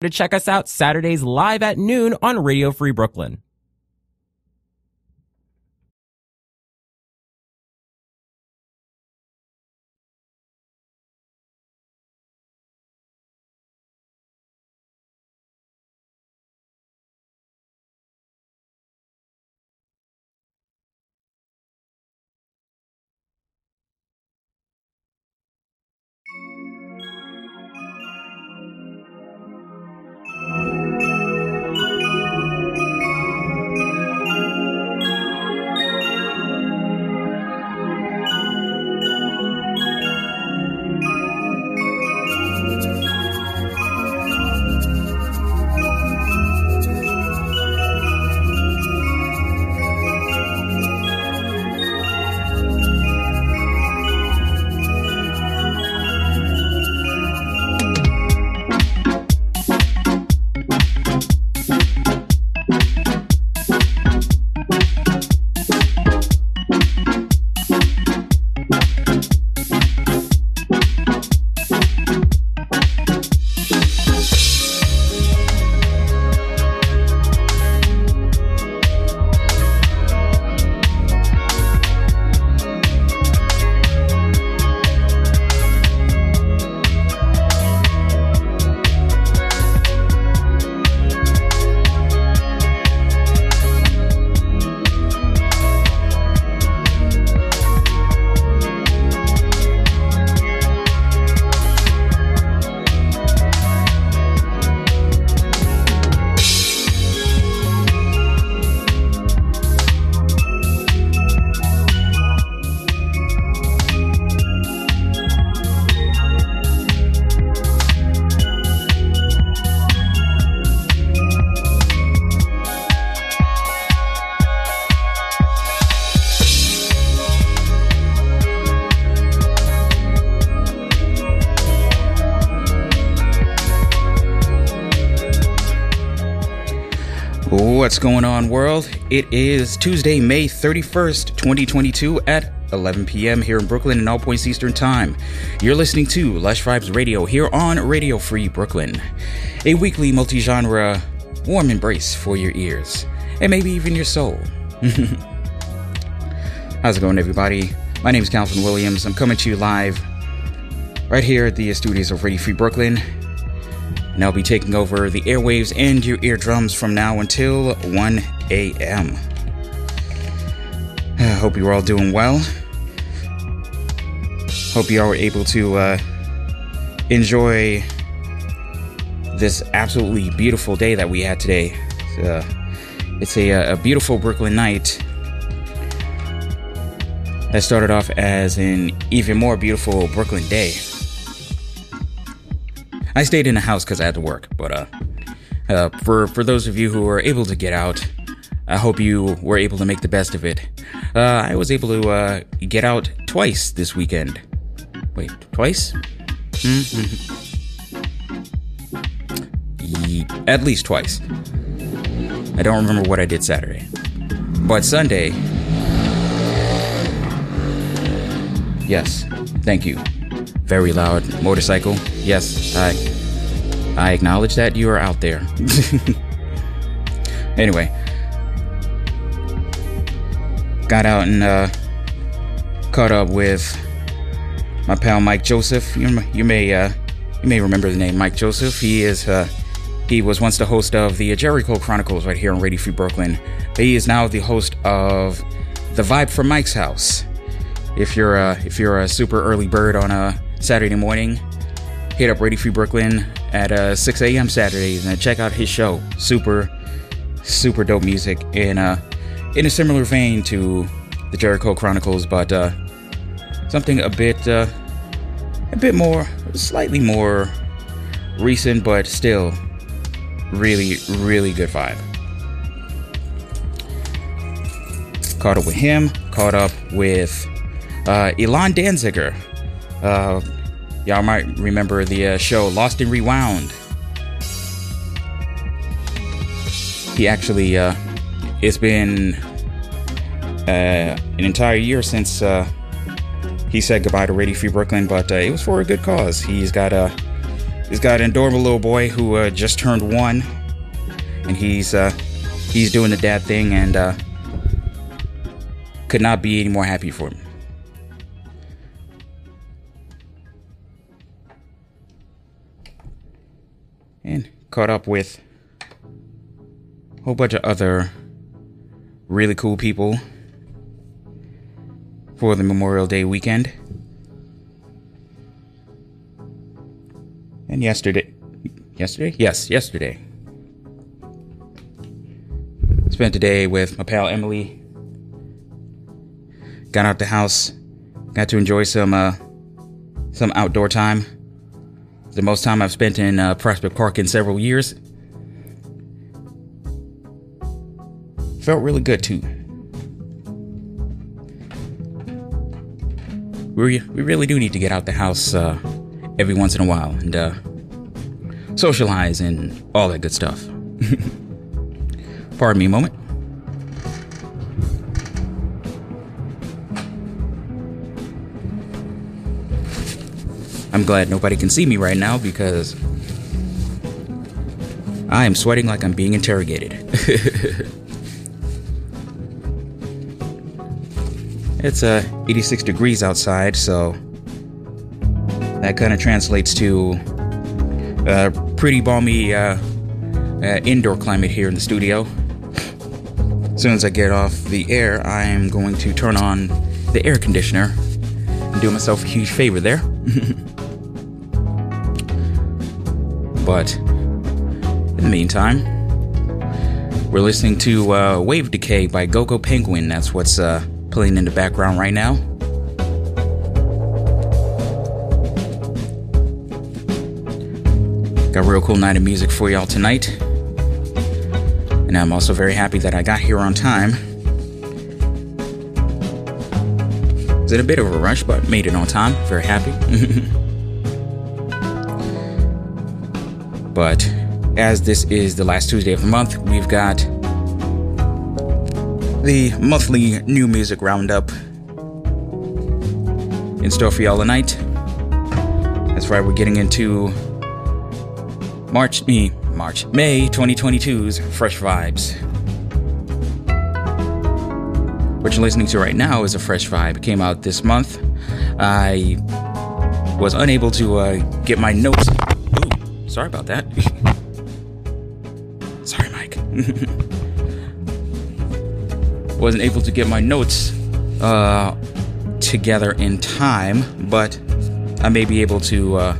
to check us out Saturdays live at noon on Radio Free Brooklyn. World? It is Tuesday, May 31st, 2022 at 11 p.m. here in Brooklyn and all points Eastern Time. You're listening to Lush Vibes Radio here on Radio Free Brooklyn, a weekly multi genre warm embrace for your ears and maybe even your soul. How's it going, everybody? My name is Calvin Williams. I'm coming to you live right here at the studios of Radio Free Brooklyn and I'll be taking over the airwaves and your eardrums from now until 1 a.m. I hope you're all doing well. Hope you are able to uh, enjoy this absolutely beautiful day that we had today. Uh, it's a, uh, a beautiful Brooklyn night that started off as an even more beautiful Brooklyn day. I stayed in the house because I had to work. But uh, uh, for for those of you who were able to get out, I hope you were able to make the best of it. Uh, I was able to uh, get out twice this weekend. Wait, twice? Mm-hmm. At least twice. I don't remember what I did Saturday. But Sunday. Yes, thank you very loud motorcycle. Yes, I I acknowledge that you are out there. anyway, got out and uh, caught up with my pal Mike Joseph. You, you may uh, you may remember the name Mike Joseph. He is uh, he was once the host of the Jericho Chronicles right here on Radio Free Brooklyn. He is now the host of the Vibe from Mike's House. If you're a, if you're a super early bird on a Saturday morning. Hit up Radio Free Brooklyn at uh, 6 a.m. Saturdays and check out his show. Super, super dope music and. uh, in a similar vein to the Jericho Chronicles, but uh, something a bit uh, a bit more, slightly more recent, but still really, really good vibe. Caught up with him. Caught up with uh, Elan Danziger uh, y'all might remember the uh, show Lost and Rewound. He actually, uh, it's been uh, an entire year since uh, he said goodbye to Radio Free Brooklyn, but uh, it was for a good cause. He's got a He's got an adorable little boy who uh, just turned one, and he's uh, he's doing the dad thing, and uh, could not be any more happy for him. And caught up with a whole bunch of other really cool people for the Memorial Day weekend. And yesterday, yesterday? Yes, yesterday. Spent the day with my pal Emily. Got out the house, got to enjoy some uh, some outdoor time. The most time I've spent in uh, Prospect Park in several years. Felt really good too. We we really do need to get out the house uh, every once in a while and uh, socialize and all that good stuff. Pardon me a moment. I'm glad nobody can see me right now because I am sweating like I'm being interrogated. it's uh, 86 degrees outside, so that kind of translates to a pretty balmy uh, uh, indoor climate here in the studio. As soon as I get off the air, I am going to turn on the air conditioner and do myself a huge favor there. but in the meantime, we're listening to uh, Wave Decay by Gogo Penguin. That's what's uh, playing in the background right now. Got a real cool night of music for y'all tonight. And I'm also very happy that I got here on time. Was in a bit of a rush, but made it on time. Very happy. but as this is the last Tuesday of the month, we've got the monthly new music roundup in store for y'all tonight. That's right, we're getting into March, me, March, May 2022's Fresh Vibes. What you're listening to right now is a fresh vibe. It came out this month. I was unable to uh, get my notes. Ooh, sorry about that. sorry, Mike. Wasn't able to get my notes uh, together in time, but I may be able to uh,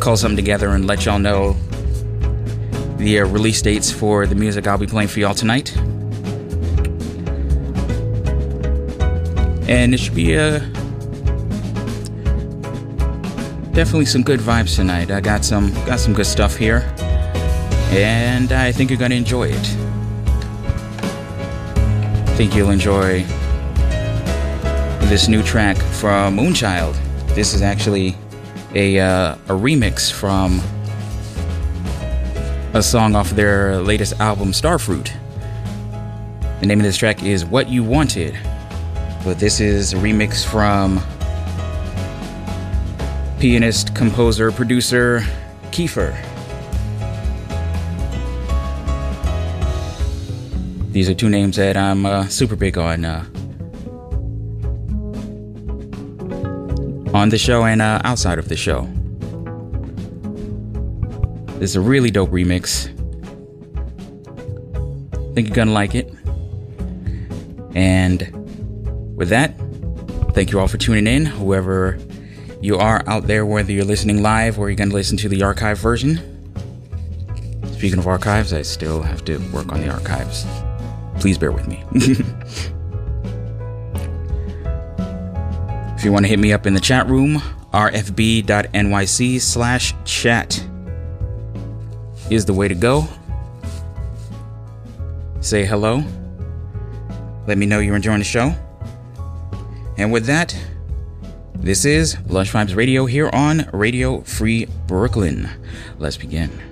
call something together and let y'all know the uh, release dates for the music I'll be playing for y'all tonight. And it should be uh, definitely some good vibes tonight. I got some got some good stuff here, and I think you're gonna enjoy it. I think you'll enjoy this new track from Moonchild. This is actually a uh, a remix from a song off their latest album, Starfruit. The name of this track is What You Wanted, but this is a remix from pianist, composer, producer Kiefer. These are two names that I'm uh, super big on. Uh, on the show and uh, outside of the show. This is a really dope remix. Think you're gonna like it. And with that, thank you all for tuning in. Whoever you are out there, whether you're listening live or you're gonna listen to the archive version. Speaking of archives, I still have to work on the archives. Please bear with me. if you want to hit me up in the chat room, rfb.nyc slash chat is the way to go. Say hello. Let me know you're enjoying the show. And with that, this is Lush Vibes Radio here on Radio Free Brooklyn. Let's begin.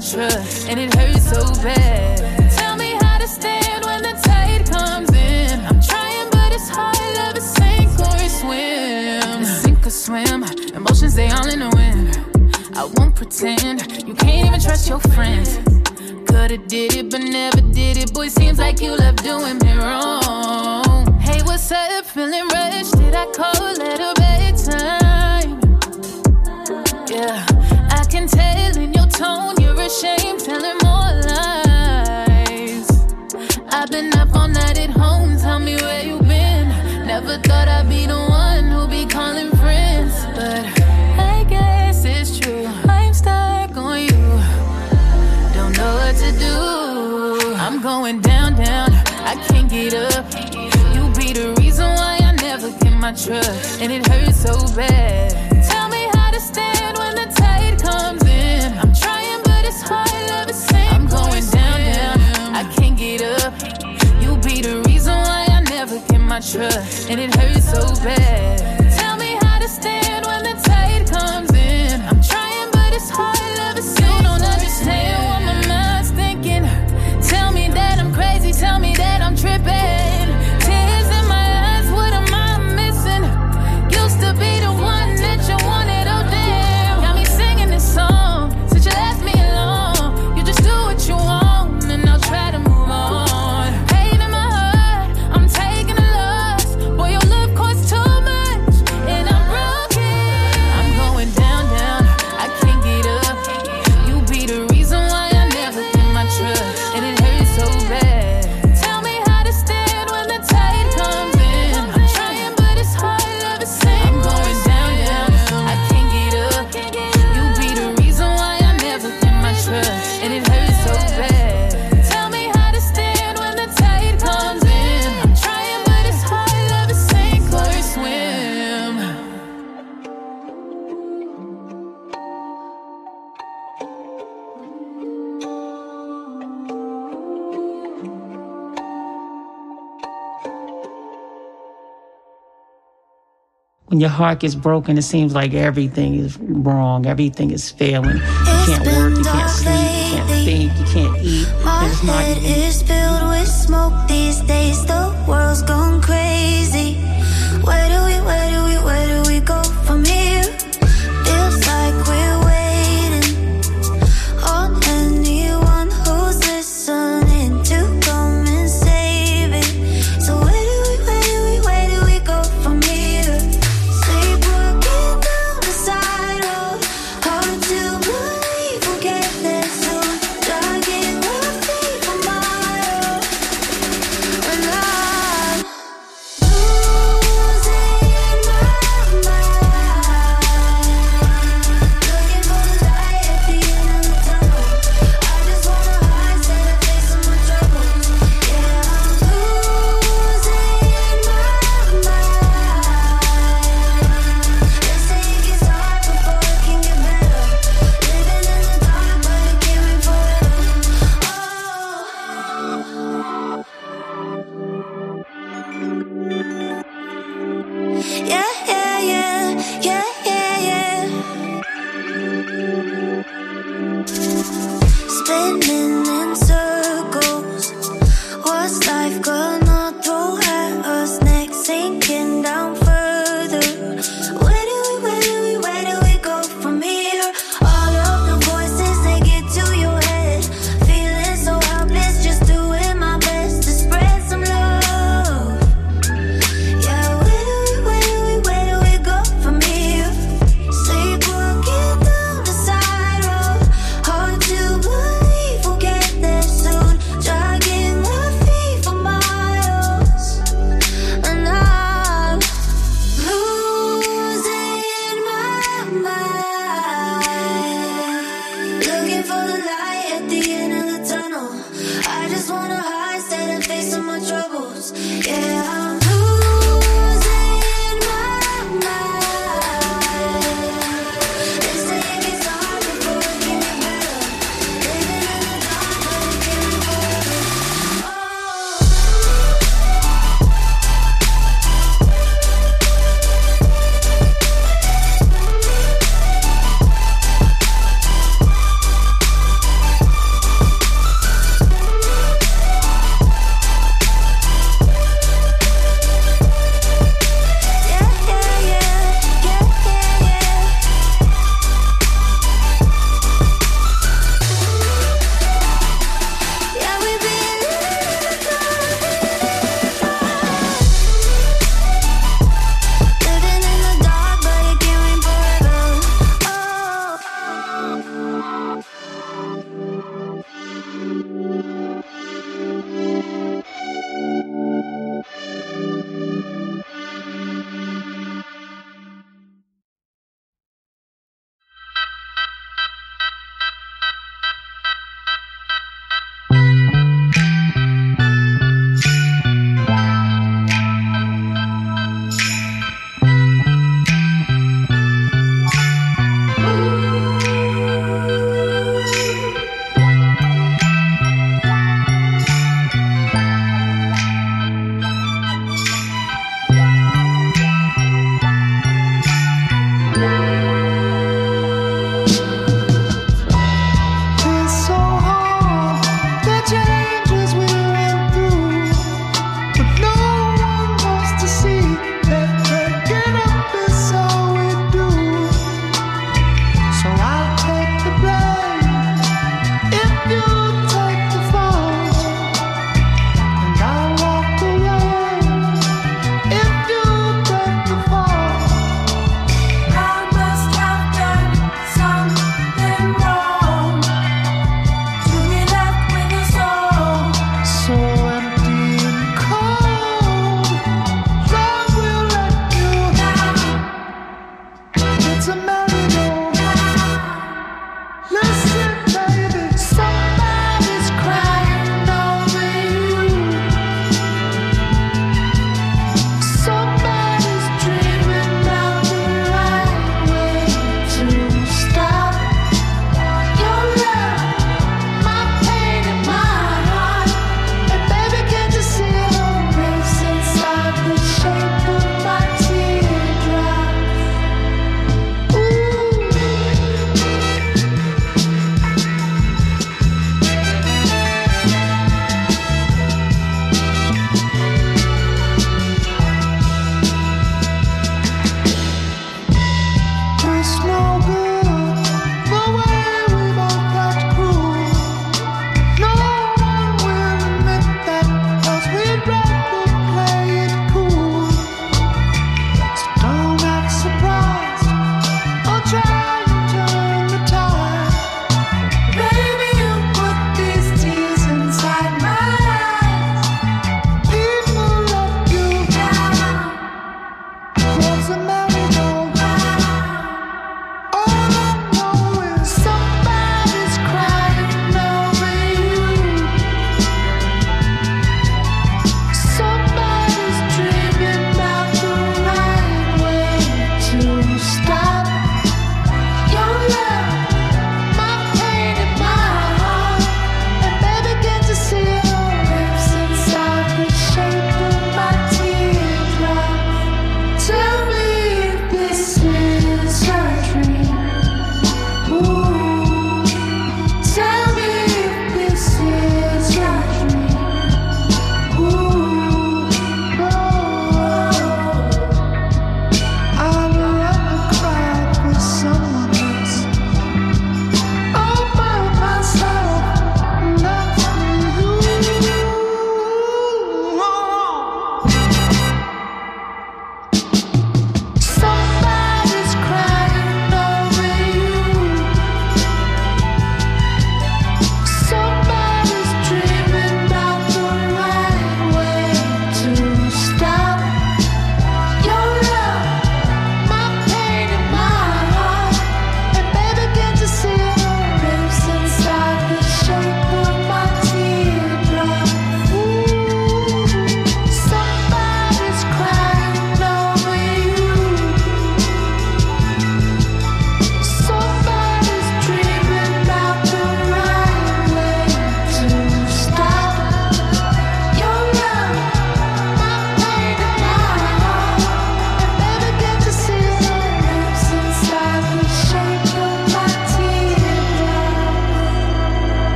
mantra, and it hurts so bad. Tell me how to stand when the tide comes in. I'm trying, but it's hard. Love is sink or swim. Sink or swim. Emotions they all in the wind. I won't pretend. You can't even trust your friends. Could've did it, but never did it. Boy, seems like you love doing me wrong. Hey, what's up? Feeling rushed? Did I call at a bad time? Yeah, I can tell in your tone shame telling more lies. I've been up all night at home, tell me where you been. Never thought I'd be the one who be calling friends, but I guess it's true. I'm stuck on you, don't know what to do. I'm going down, down, I can't get up. You be the reason why I never get my trust, and it hurts so bad. Tell me how to stand when the tide comes. my trust, and it hurts so bad. Tell me how to stand when the tide comes in. I'm trying, but it's hard. Love is you don't understand what my mind's thinking. Tell me that I'm crazy. Tell me that I'm tripping. your heart gets broken, it seems like everything is wrong, everything is failing. You can't work, you can't sleep, you can't think, you can't eat. My head is filled with smoke these days. The world's gone.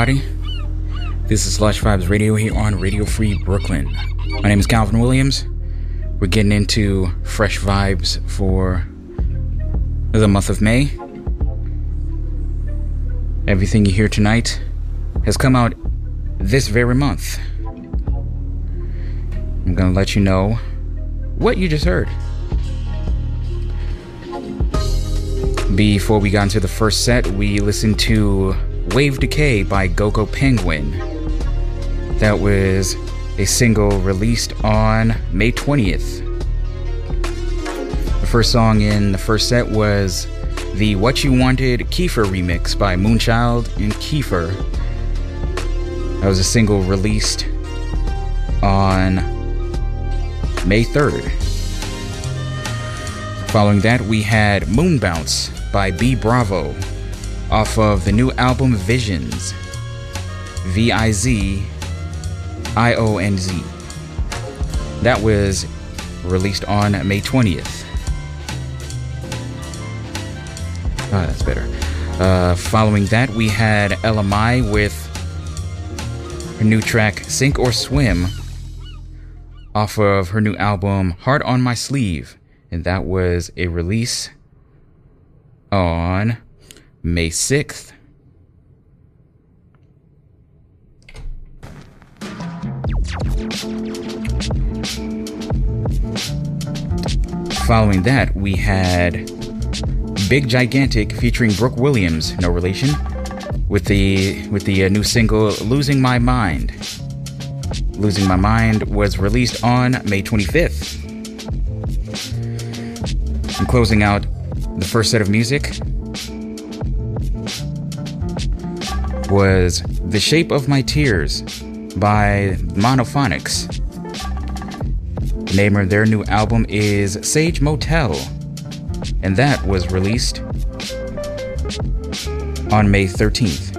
Everybody? This is Lush Vibes Radio here on Radio Free Brooklyn. My name is Calvin Williams. We're getting into fresh vibes for the month of May. Everything you hear tonight has come out this very month. I'm gonna let you know what you just heard. Before we got into the first set, we listened to Wave Decay by Gogo Penguin. That was a single released on May 20th. The first song in the first set was the What You Wanted Kiefer remix by Moonchild and Kiefer. That was a single released on May 3rd. Following that, we had Moon Bounce by B Bravo off of the new album Visionz. V I Z I O N Z. That was released on May 20th. Ah, that's better. Uh, following that, we had Ella Mai with her new track Sink or Swim off of her new album Heart on My Sleeve. And that was a release on May 6th. Following that, we had Big Gigantic featuring Brooke Williams, no relation, with the with the uh, new single "Losing My Mind." "Losing My Mind" was released on May 25th. And closing out the first set of music was The Shape of My Tears by Monophonics. The name of their new album is Sage Motel, and that was released on May 13th.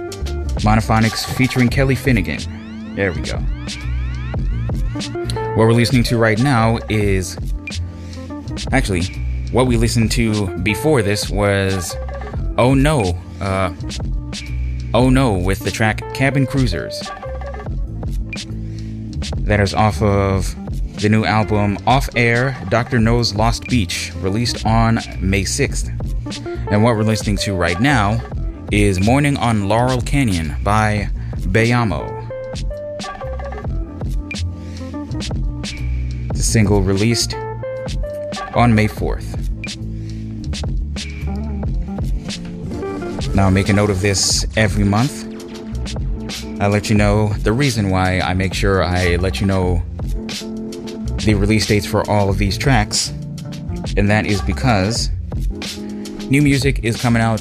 Monophonics featuring Kelly Finnegan. There we go. What we're listening to right now is actually what we listened to before this was Oh No, uh, Oh No with the track Cabin Cruisers. That is off of the new album Off Air Dr. No's Lost Beach, released on May 6th. And what we're listening to right now is Morning on Laurel Canyon by Bayamo. The single released on May 4th. Now, make a note of this every month. I let you know the reason why I make sure I let you know the release dates for all of these tracks, and that is because new music is coming out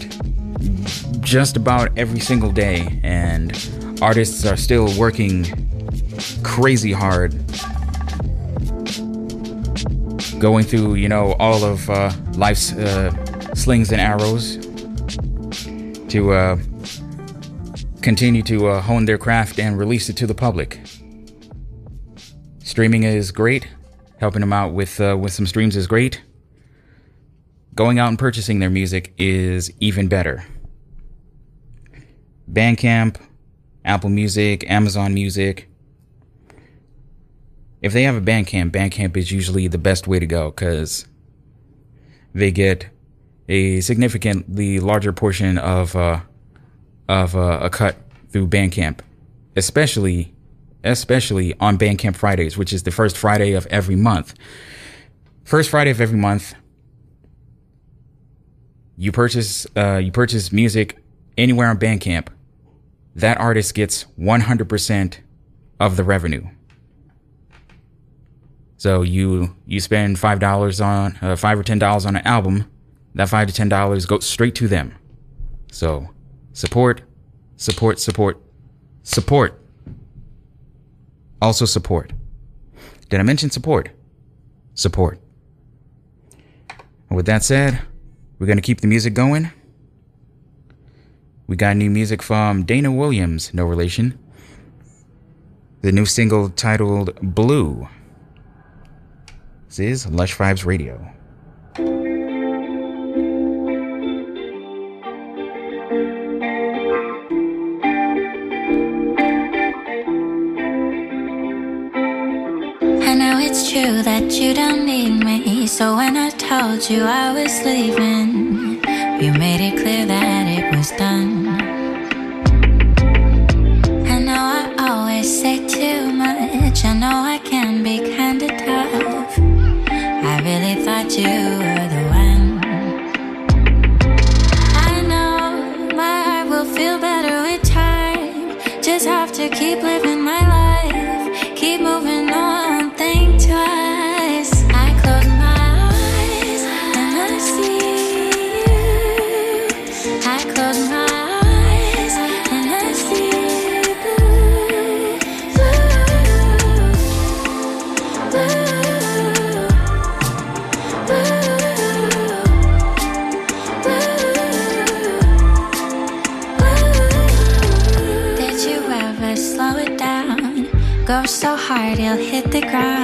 just about every single day, and artists are still working crazy hard. Going through, you know, all of uh, life's uh, slings and arrows to uh, continue to uh, hone their craft and release it to the public. Streaming is great. Helping them out with uh, with some streams is great. Going out and purchasing their music is even better. Bandcamp, Apple Music, Amazon Music. If they have a Bandcamp, Bandcamp is usually the best way to go because they get a significantly larger portion of uh, of uh, a cut through Bandcamp, especially especially on Bandcamp Fridays, which is the first Friday of every month. First Friday of every month, you purchase uh, you purchase music anywhere on Bandcamp, that artist gets 100% of the revenue. So you you spend five dollars on uh, five or ten dollars on an album, that five to ten dollars goes straight to them. So support, support, support, support. Also support. Did I mention support? Support. And with that said, we're gonna keep the music going. We got new music from Dana Williams, no relation. The new single titled Bleu. This is Lush Vibes Radio. You don't need me. So when I told you I was leaving, you made it clear that it was done. Hard you'll hit the ground.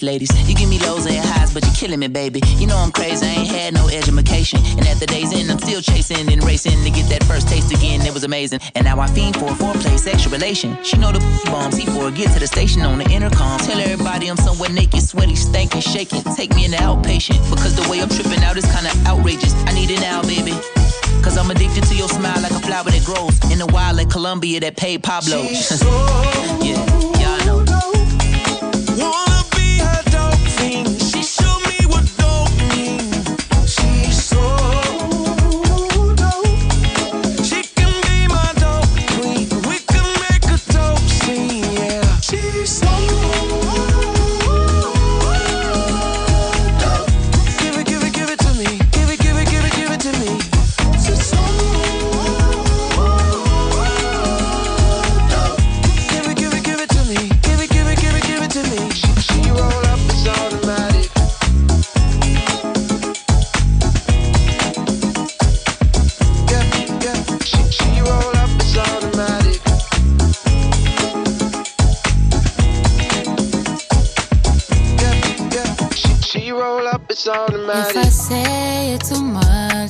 By ladies. You give me lows and highs, but you're killing me, baby. You know I'm crazy, I ain't had no education. And at the day's end, I'm still chasing and racing to get that first taste again. It was amazing. And now I fiend for a foreplay, sexual relation. She know the bomb, C4, get to the station on the intercom. Tell everybody I'm somewhere naked, sweaty, stankin', shaking. Take me in the outpatient, because the way I'm tripping out is kinda outrageous. I need it now, baby. Cause I'm addicted to your smile like a flower that grows in the wild like Colombia that paid Pablo. yeah, y'all know.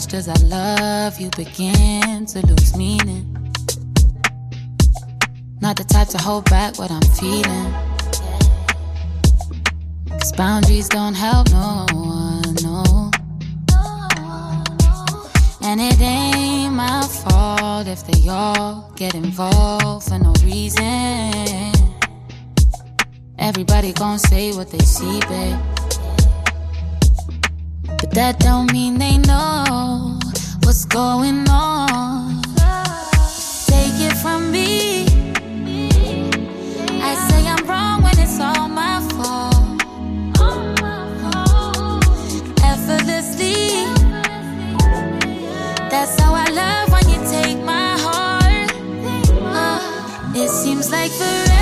Does I love you begin to lose meaning? Not the type to hold back what I'm feeling. Cause boundaries don't help no one, no. And it ain't my fault if they all get involved for no reason. Everybody gon' say what they see, babe. But that don't mean they know what's going on. Take it from me. I say I'm wrong when it's all my fault. Effortlessly. That's how I love when you take my heart. Uh, it seems like forever.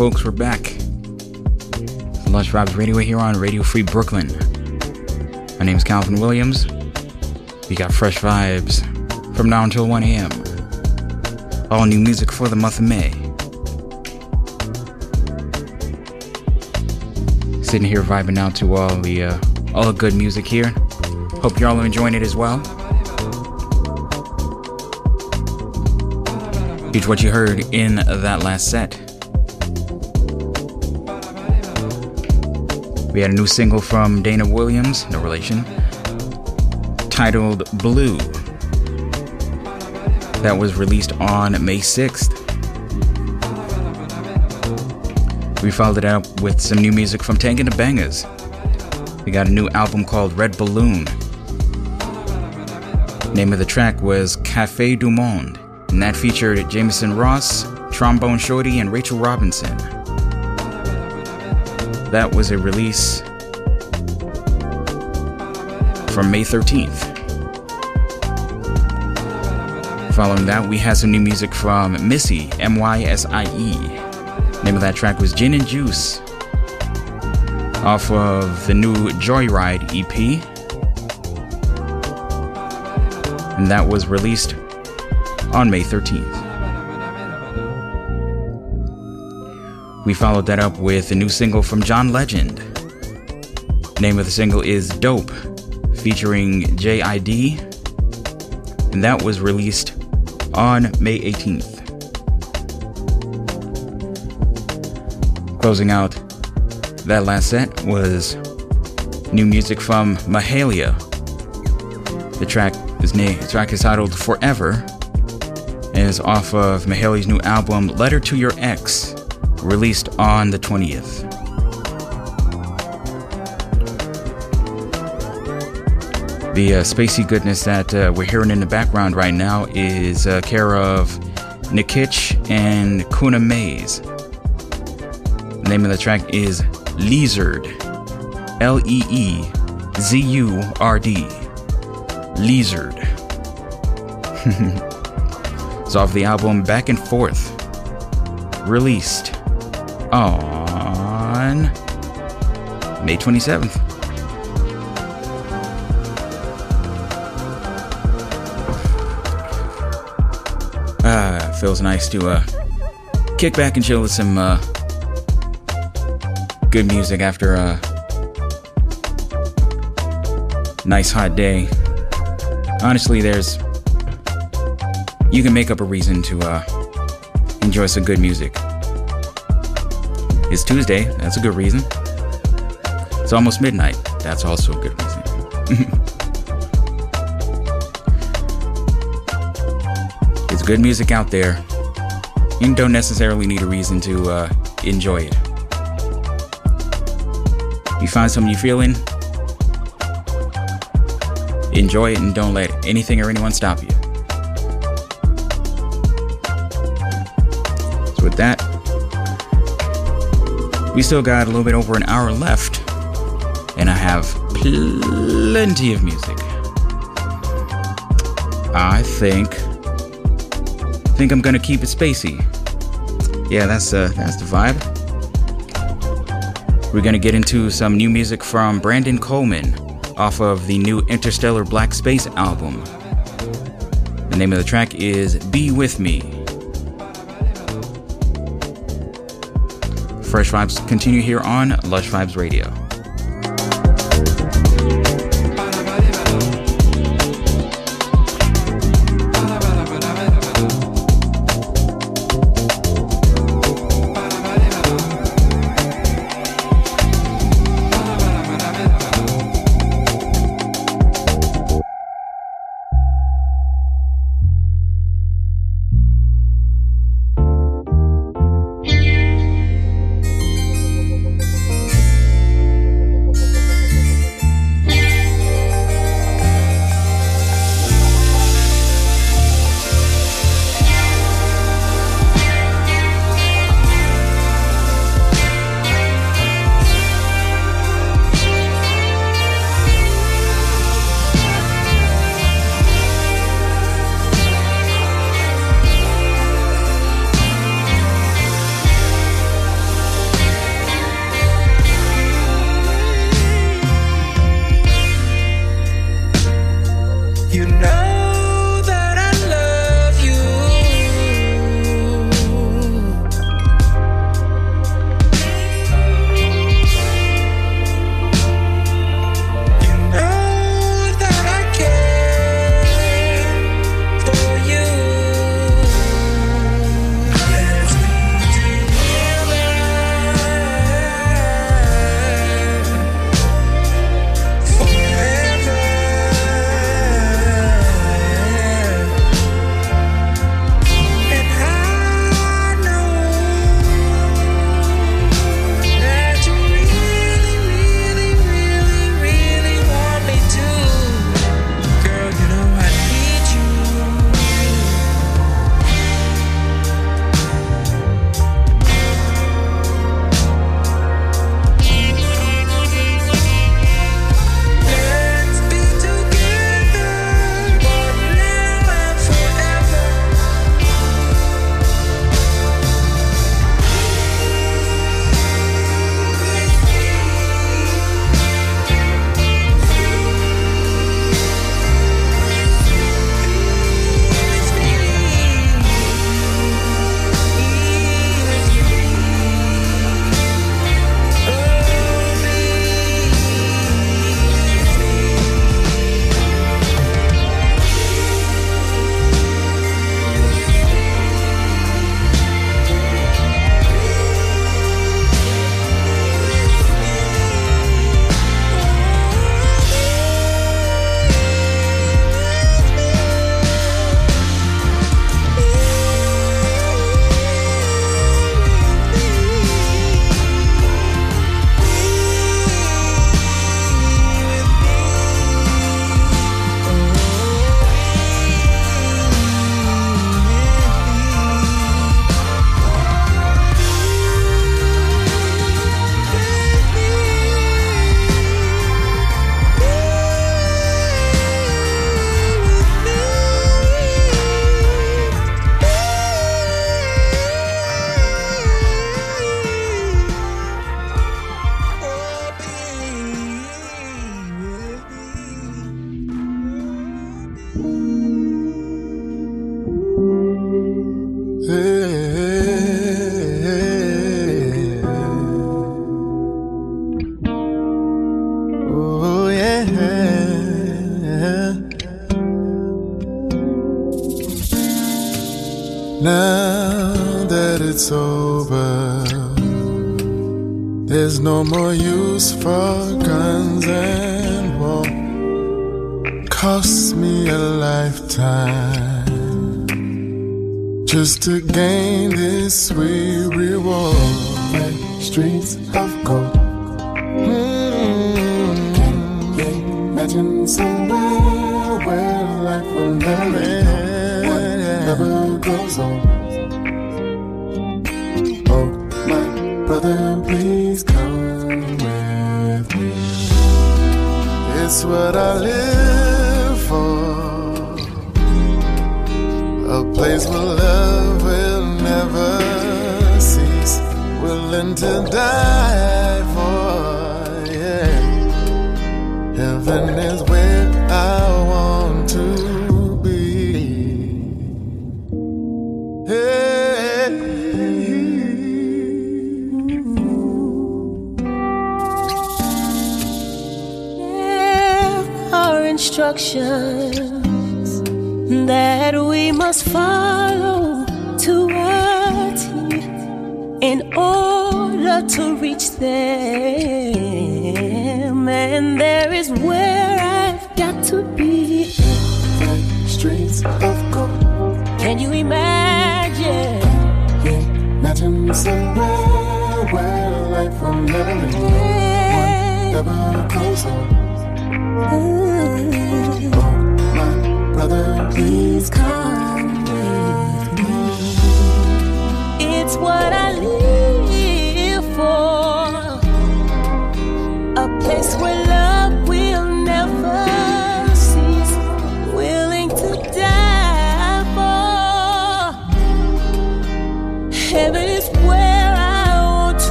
Folks, we're back. Lush Vibes Radio here on Radio Free Brooklyn. My name is Calvin Williams. We got fresh vibes from now until 1 a.m. All new music for the month of May. Sitting here vibing out to all the uh, all the good music here. Hope you're all enjoying it as well. Here's what you heard in that last set. We had a new single from Dana Williams, no relation, titled Bleu. That was released on May 6th. We followed it up with some new music from Tank and the Bangas. We got a new album called Red Balloon. Name of the track was Cafe du Monde, and that featured Jamison Ross, Trombone Shorty, and Rachel Robinson. That was a release from May 13th. Following that, we had some new music from Mysie, M Y S I E. Name of that track was Gin and Juice, off of the new Joyride EP. And that was released on May 13th. We followed that up with a new single from John Legend. Name of the single is Dope, featuring JID, and that was released on May 18th. Closing out that last set was new music from Mahalia. The track is name the track is titled Forever and is off of Mahalia's new album Letter to Your Ex released on the 20th. The uh, spacey goodness that uh, we're hearing in the background right now is uh, care of Nikitch and Kuna Maze. The name of the track is Leezurd. L E E Z U R D. Leezurd. it's off the album Back and Forth, released on May 27th. Ah, feels nice to uh, kick back and chill with some uh, good music after a nice hot day. Honestly, there's you can make up a reason to uh, enjoy some good music. It's Tuesday. That's a good reason. It's almost midnight. That's also a good reason. There's good music out there. You don't necessarily need a reason to uh, enjoy it. You find something you're feeling, enjoy it and don't let anything or anyone stop you. We still got a little bit over an hour left, and I have plenty of music. I think think I'm gonna keep it spacey. Yeah, that's uh that's the vibe. We're gonna get into some new music from Brandon Coleman off of the new Interstellar Black Space album. The name of the track is Be With Me. Fresh Vibes continue here on Lush Vibes Radio.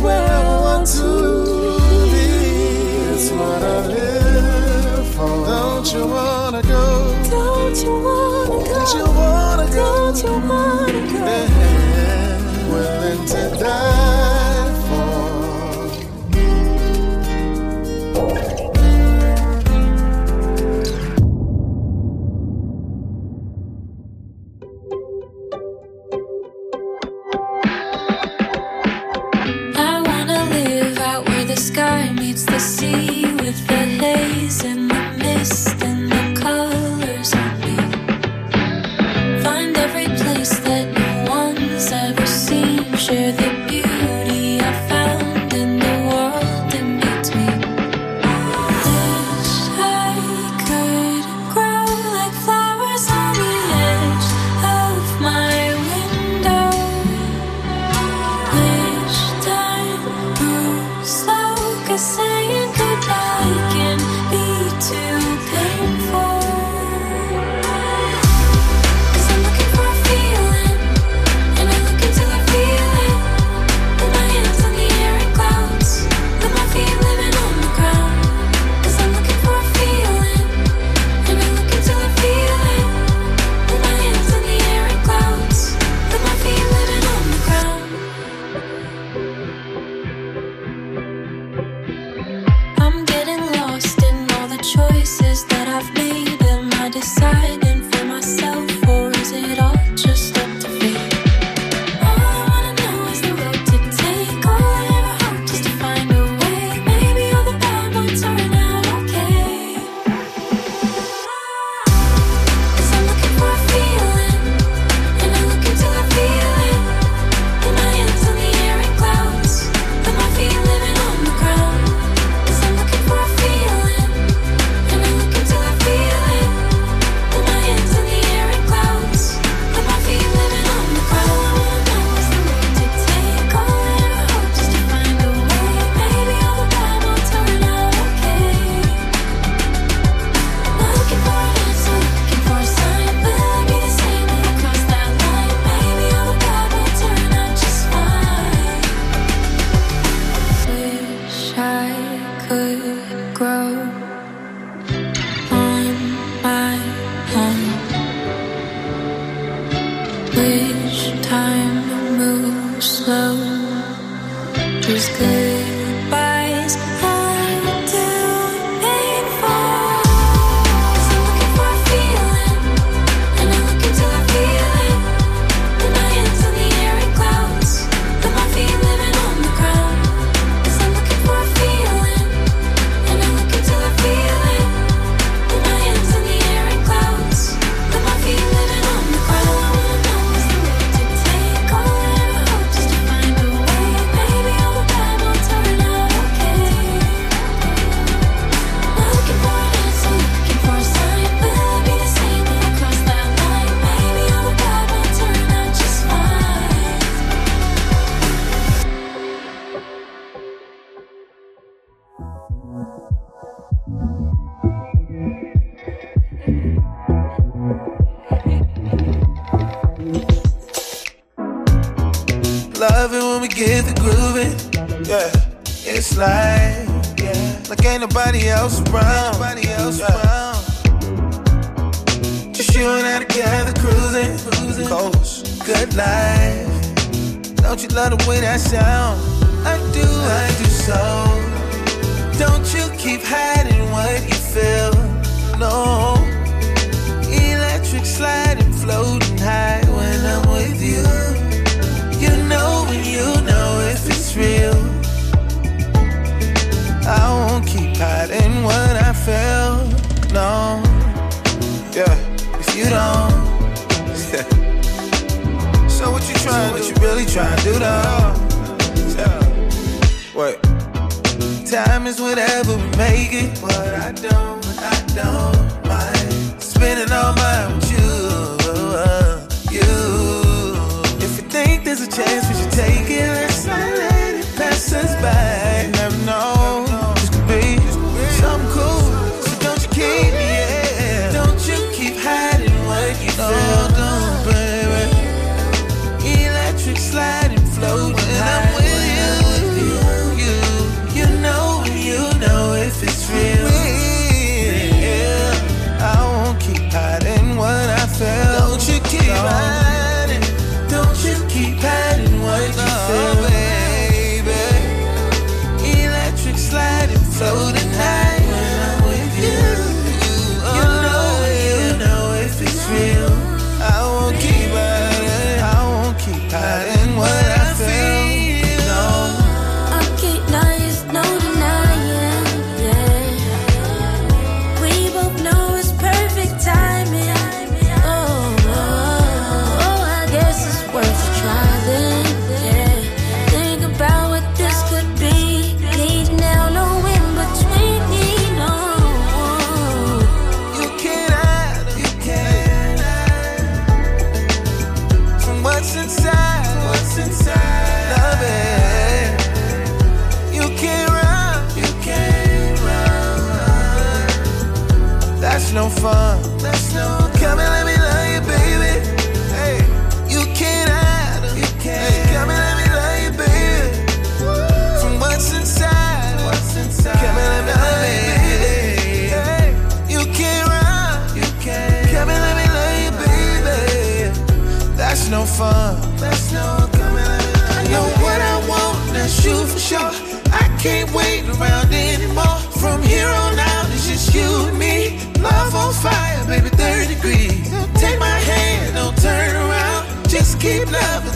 Where get the grooving. Yeah, it's like, yeah. like ain't nobody else around. Nobody else yeah. around. Just you and I together cruising, cruising. Coast, good life. Don't you love the way that sound? I do, I do so. Don't you keep hiding what you feel? No. Electric sliding, floating high when I'm with you you know if it's real. I won't keep hiding what I feel. No, yeah, if you don't. Yeah. So what you trying? What you really trying to do though? Yeah. Wait. Time is whatever we make it. But I don't, I don't mind. Spending all mine with you, you. If you think there's a chance Take it like some lady passes by.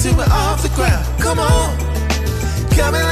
To we're off the ground. Come on, coming.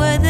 were the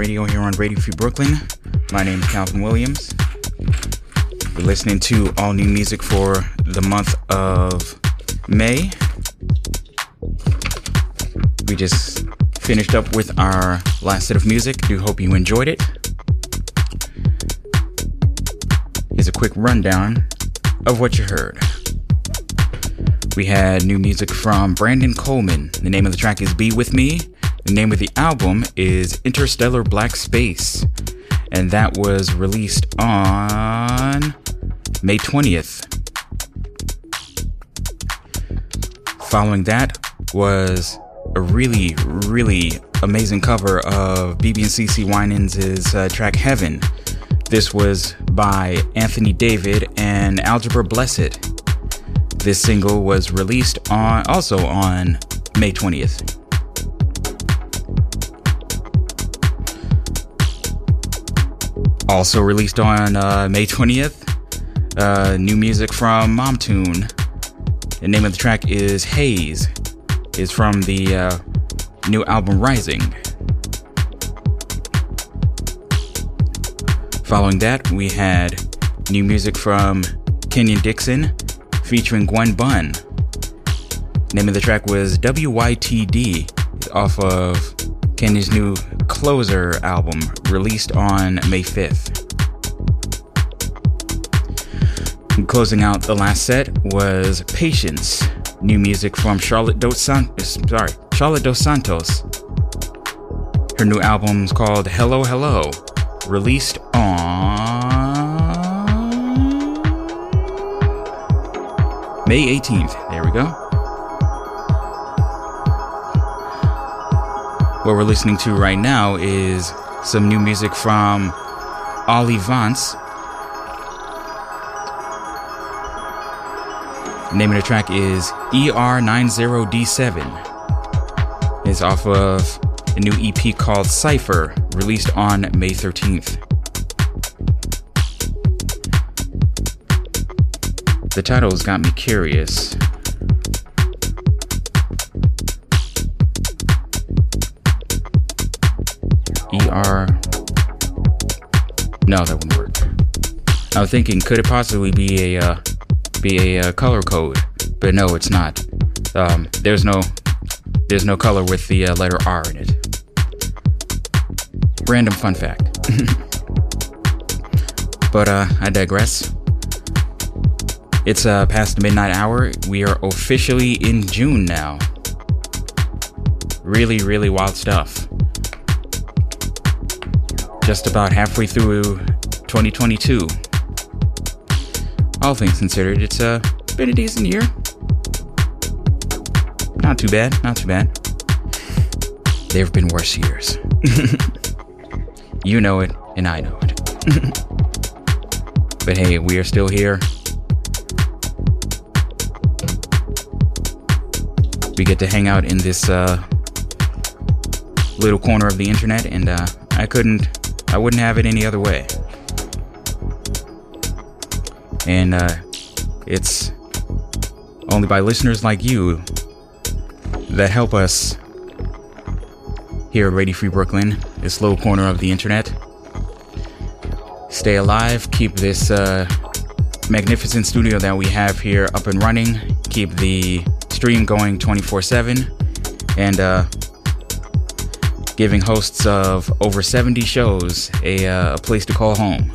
Radio here on Radio Free Brooklyn. My name is Calvin Williams. You're listening to all new music for the month of May. We just finished up with our last set of music. Do hope you enjoyed it. Here's a quick rundown of what you heard. We had new music from Brandon Coleman. The name of the track is Be With Me. The name of the album is Interstellar Black Space. And that was released on May 20th. Following that was a really, really amazing cover of BeBe and CeCe Winans' uh, track Heaven. This was by Anthony David and Algebra Blessett. This single was released on also on May 20th. Also released on uh, May 20th, uh, new music from mxmtoon. The name of the track is Haze. Is from the uh, new album Rising. Following that, we had new music from Kenyon Dixon featuring Gwen Bunn. Name of the track was WYTD off of Kenyon's new Closer album released on May 5th. Closing out the last set was Patience, new music from Charlotte Dos Santos. Sorry, Charlotte Dos Santos. Her new album is called Hello Hello, released on May 18th. There we go. What we're listening to right now is some new music from Olly Vanc. The name of the track is ER90D7. It's off of a new EP called Cypher, released on May 13th. The title's got me curious. ER. No, that wouldn't work. I was thinking, could it possibly be a uh, be a uh, color code? But no, it's not. Um, there's no there's no color with the uh, letter R in it. Random fun fact. but uh, I digress. It's uh, past the midnight hour. We are officially in June now. Really, really wild stuff. Just about halfway through 2022. All things considered, it's uh, been a decent year. Not too bad, not too bad. There have been worse years. you know it, and I know it. but hey, we are still here. We get to hang out in this uh, little corner of the internet, and uh, I couldn't, I wouldn't have it any other way. And uh, it's only by listeners like you that help us here at Radio Free Brooklyn, this little corner of the internet. Stay alive, keep this uh, magnificent studio that we have here up and running, keep the stream going 24 7, and uh, giving hosts of over 70 shows a, uh, a place to call home.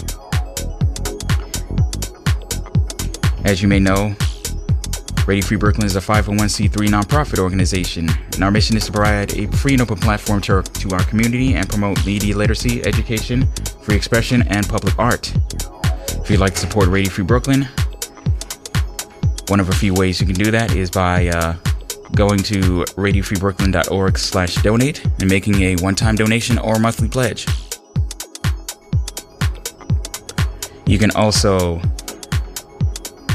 As you may know, Radio Free Brooklyn is a 501c3 nonprofit organization, and our mission is to provide a free and open platform to our, to our community and promote media literacy, education, free expression, and public art. If you'd like to support Radio Free Brooklyn, one of a few ways you can do that is by uh, going to radiofreebrooklyn.org slash donate and making a one-time donation or monthly pledge. You can also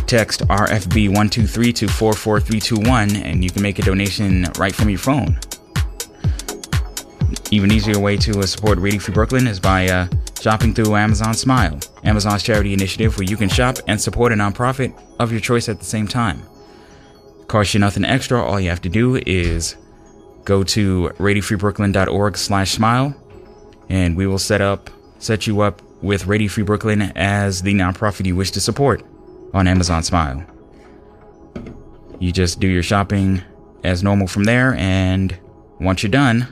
text RFB123 to 44321 and you can make a donation right from your phone. Even easier way to uh, support Radio Free Brooklyn is by uh, shopping through Amazon Smile, Amazon's charity initiative where you can shop and support a nonprofit of your choice at the same time. Costs you nothing extra. All you have to do is go to radiofreebrooklyn.org slash smile, and we will set up set you up with Radio Free Brooklyn as the nonprofit you wish to support on Amazon Smile. You just do your shopping as normal from there, and once you're done,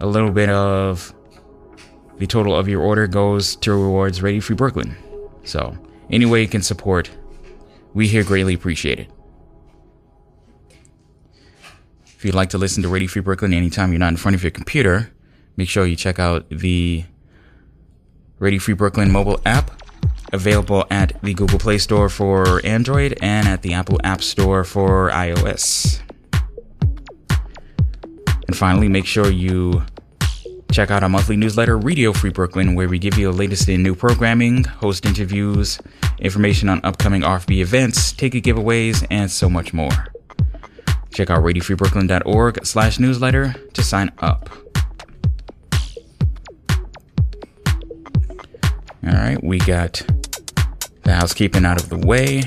a little bit of the total of your order goes towards Radio Free Brooklyn. So, any way you can support, we here greatly appreciate it. If you'd like to listen to Radio Free Brooklyn anytime you're not in front of your computer, make sure you check out the Radio Free Brooklyn mobile app, available at the Google Play Store for Android and at the Apple App Store for iOS. And finally, make sure you check out our monthly newsletter, Radio Free Brooklyn, where we give you the latest in new programming, host interviews, information on upcoming RFB events, ticket giveaways, and so much more. Check out radiofreebrooklyn.org slash newsletter to sign up. All right, we got the housekeeping out of the way.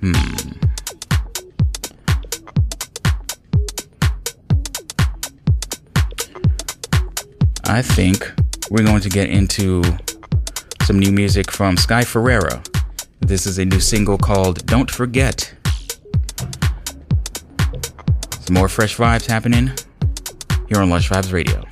Hmm. I think we're going to get into some new music from Sky Ferreira. This is a new single called Don't Forget. More fresh vibes happening here on Lush Vibes Radio.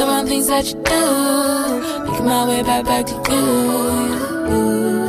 the wrong things that you do. Making my way back back to you.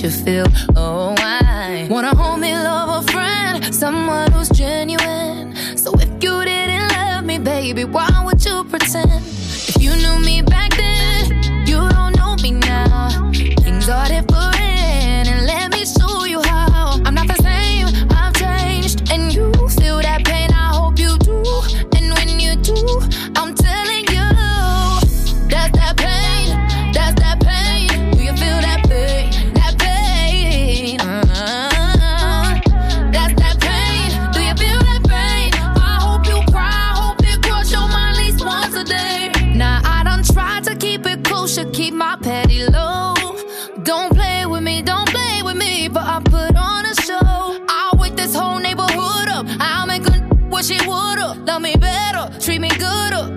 You feel?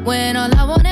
When all I wanted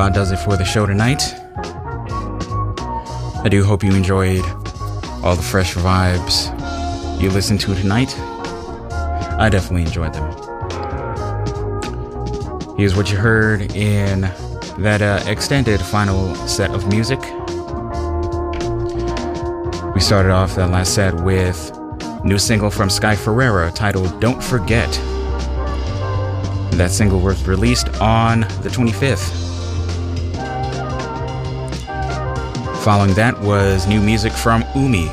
about does it for the show tonight. I do hope you enjoyed all the fresh vibes you listened to tonight. I definitely enjoyed them. Here's what you heard in that uh, extended final set of music. We started off that last set with new single from Sky Ferreira titled Don't Forget. That single was released on the 25th. Following that was new music from Umi.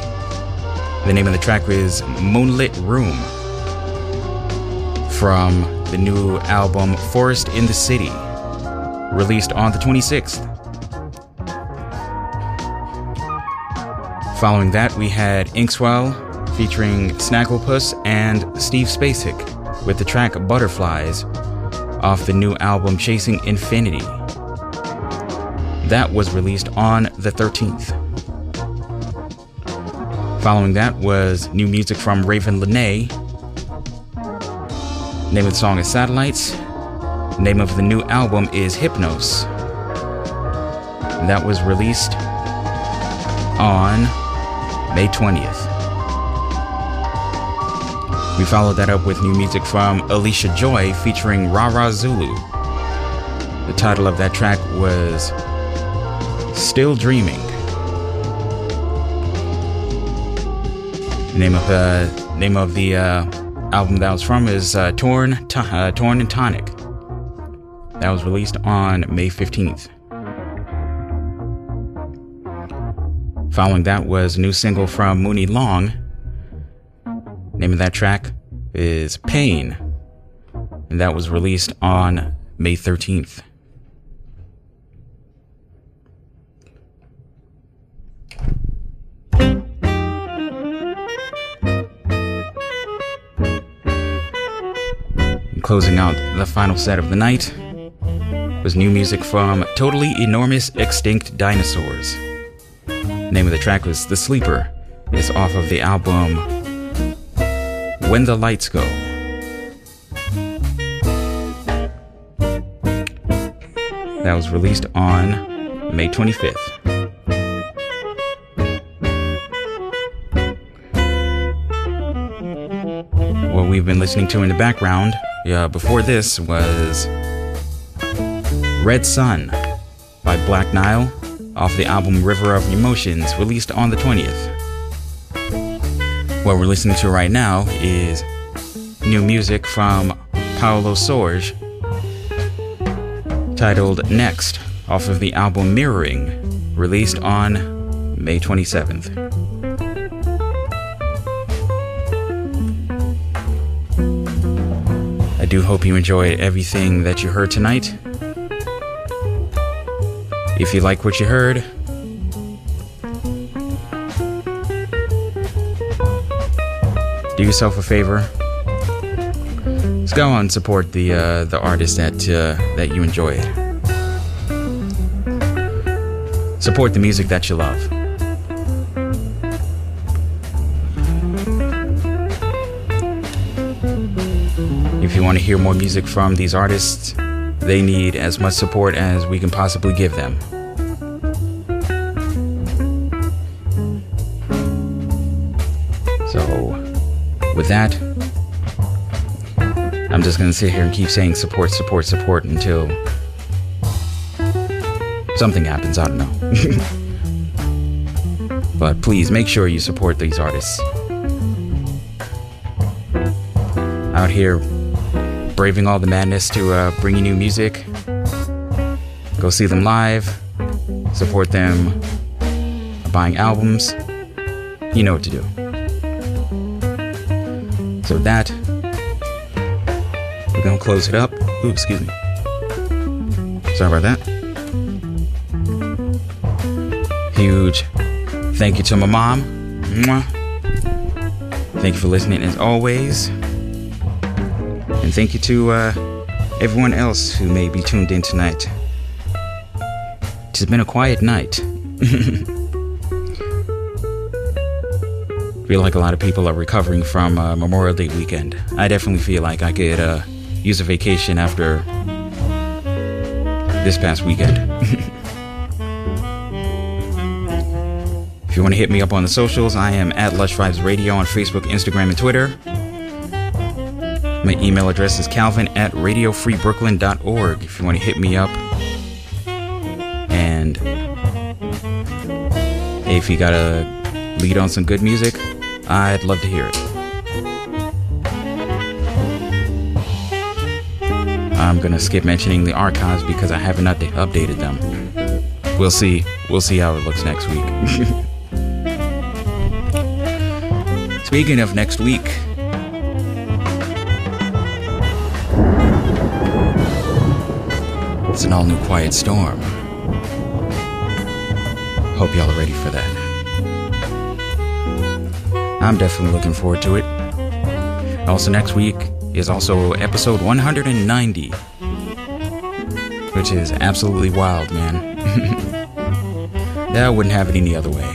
The name of the track is Moonlit Room from the new album Forest in the City, released on the 26th. Following that, we had Inkswel featuring Snagglepuss and Steve Spacek with the track Butterflies off the new album Chasing Infinity. That was released on the 13th. Following that was new music from Ravyn Lenae. Name of the song is Satellites. Name of the new album is Hypnos. That was released on May 20th. We followed that up with new music from Allysha Joy featuring Rara Zulu. The title of that track was Still Dreaming. Name of the name of the uh, album that was from is uh, Torn, to- uh, Torn and Tonic. That was released on May 15th. Following that was a new single from Muni Long. Name of that track is Pain. And that was released on May 13th. Closing out the final set of the night was new music from Totally Enormous Extinct Dinosaurs. Name of the track was The Sleeper. It's off of the album When the Lights Go. That was released on May 25th. What we've been listening to in the background uh, before this was Red Sun by Black Nile off the album River of Emotions, released on the 20th. What we're listening to right now is new music from Paolo Sorge titled Next off of the album Mirroring, released on May 27th. Do hope you enjoyed everything that you heard tonight. If you like what you heard, do yourself a favor. Let's go on and support the uh, the artist that uh, that you enjoy. Support the music that you love. Want to hear more music from these artists, they need as much support as we can possibly give them. So, with that, I'm just gonna sit here and keep saying support, support, support until something happens. I don't know. but please make sure you support these artists. Out here braving all the madness to uh, bring you new music. Go see them live, support them buying albums. You know what to do. So with that, we're gonna close it up. Ooh, excuse me. Sorry about that. Huge thank you to my mom. Mwah. Thank you for listening as always. And thank you to uh, everyone else who may be tuned in tonight. It's been a quiet night. feel like a lot of people are recovering from uh, Memorial Day weekend. I definitely feel like I could uh, use a vacation after this past weekend. if you want to hit me up on the socials, I am at Lush Vibes Radio on Facebook, Instagram, and Twitter. My email address is calvin at radiofreebrooklyn.org if you want to hit me up. And if you got a lead on some good music, I'd love to hear it. I'm gonna skip mentioning the archives because I haven't upda- updated them. We'll see. We'll see how it looks next week. Speaking of next week, an all new Quiet Storm. Hope y'all are ready for that. I'm definitely looking forward to it. Also, next week is also episode 190, which is absolutely wild, man. yeah, I wouldn't have it any other way.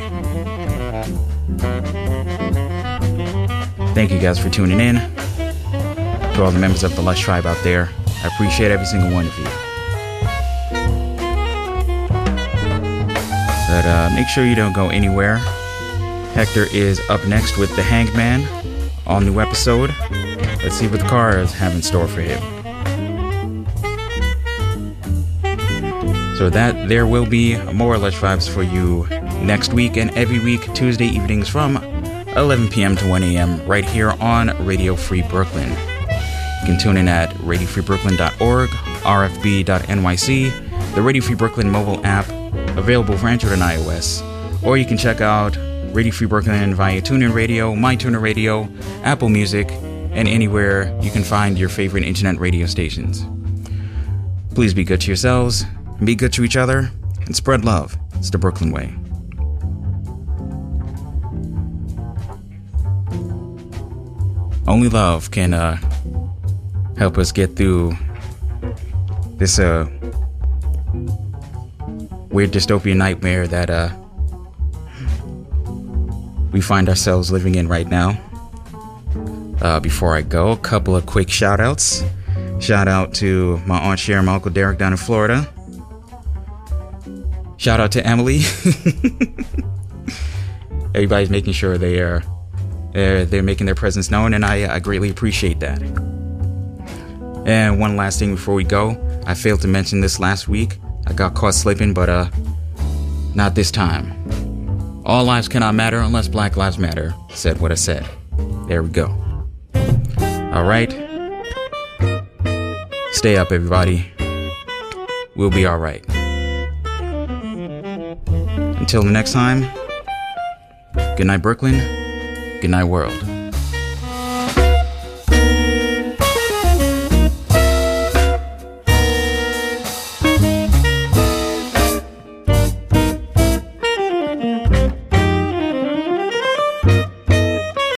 Thank you guys for tuning in. To all the members of the Lush Tribe out there, I appreciate every single one of you. But uh, make sure you don't go anywhere. Hector is up next with The Hanged Man. All new episode. Let's see what the cars have in store for him. So that there will be more Lush Vibes for you next week and every week, Tuesday evenings from 11 p.m. to 1 a.m. right here on Radio Free Brooklyn. You can tune in at radiofreebrooklyn.org, rfb.nyc, the Radio Free Brooklyn mobile app, available for Android and iOS. Or you can check out Radio Free Brooklyn via TuneIn Radio, MyTuner Radio, Apple Music, and anywhere you can find your favorite internet radio stations. Please be good to yourselves, be good to each other, and spread love. It's the Brooklyn way. Only love can uh, help us get through this uh, weird dystopian nightmare that uh, we find ourselves living in right now. Uh, before I go, a couple of quick shout outs. Shout out to my Aunt Sharon, my Uncle Derek down in Florida. Shout out to Emily. Everybody's making sure they are they're, they're making their presence known, and I, I greatly appreciate that. And one last thing before we go, I failed to mention this last week. I got caught sleeping, but uh, not this time. All lives cannot matter unless Black Lives Matter. Said what I said. There we go. All right. Stay up, everybody. We'll be all right. Until the next time, good night, Brooklyn. Good night, world.